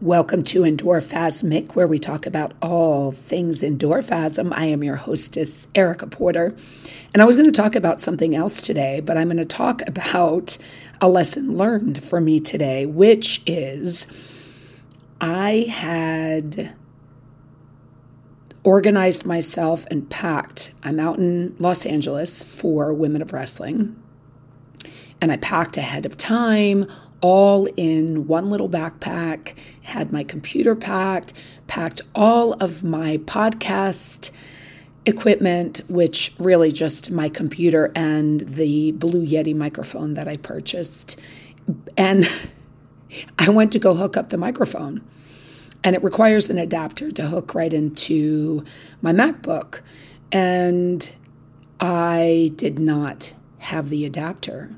Welcome to Endorphasmic, where we talk about all things endorphasm. I am your hostess, Erica Porter. And I was going to talk about something else today, but I'm going to talk about a lesson learned for me today, which is I had organized myself and packed. I'm out in Los Angeles for Women of Wrestling. And I packed ahead of time all in one little backpack, had my computer packed, packed all of my podcast equipment, which really just my computer and the Blue Yeti microphone that I purchased. And I went to go hook up the microphone. And it requires an adapter to hook right into my MacBook. And I did not have the adapter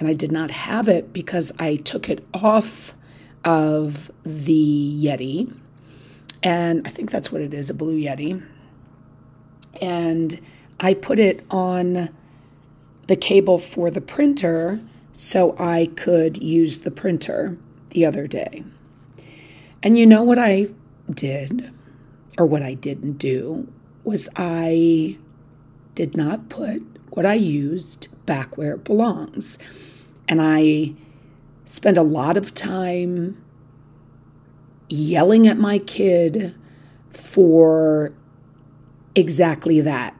and I did not have it because I took it off of the Yeti. And I think that's what it is a Blue Yeti. And I put it on the cable for the printer so I could use the printer the other day. And you know what I did, or what I didn't do, was I did not put what I used back where it belongs. And I spend a lot of time yelling at my kid for exactly that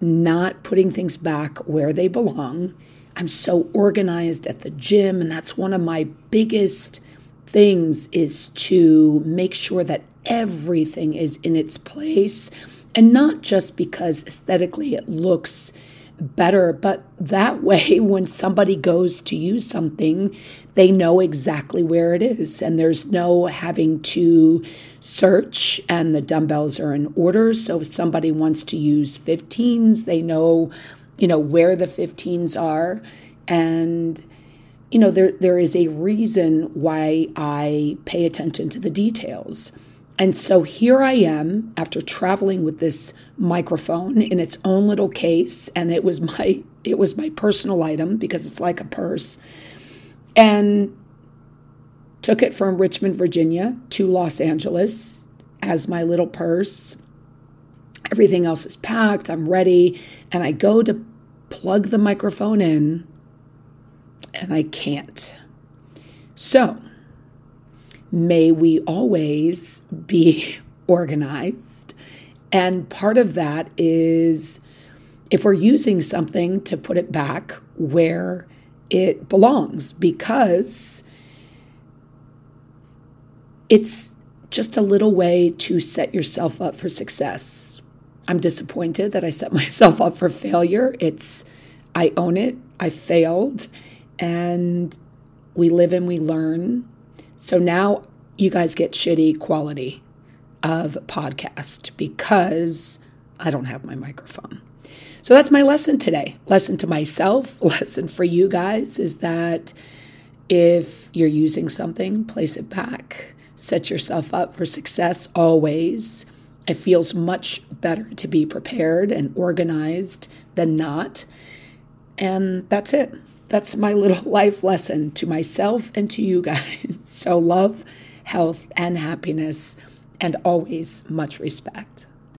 not putting things back where they belong. I'm so organized at the gym, and that's one of my biggest things is to make sure that everything is in its place and not just because aesthetically it looks better. But that way, when somebody goes to use something, they know exactly where it is. And there's no having to search, and the dumbbells are in order. So if somebody wants to use 15s, they know, you know, where the 15s are. And you know, there there is a reason why I pay attention to the details. And so here I am after traveling with this microphone in its own little case and it was my it was my personal item because it's like a purse. And took it from Richmond, Virginia to Los Angeles as my little purse. Everything else is packed, I'm ready, and I go to plug the microphone in and I can't. So, may we always be organized. And part of that is if we're using something to put it back where it belongs, because it's just a little way to set yourself up for success. I'm disappointed that I set myself up for failure. It's, I own it, I failed, and we live and we learn. So now you guys get shitty quality of podcast because I don't have my microphone. So that's my lesson today. Lesson to myself, lesson for you guys is that if you're using something, place it back. Set yourself up for success always. It feels much better to be prepared and organized than not. And that's it that's my little life lesson to myself and to you guys. So, love, health, and happiness, and always much respect.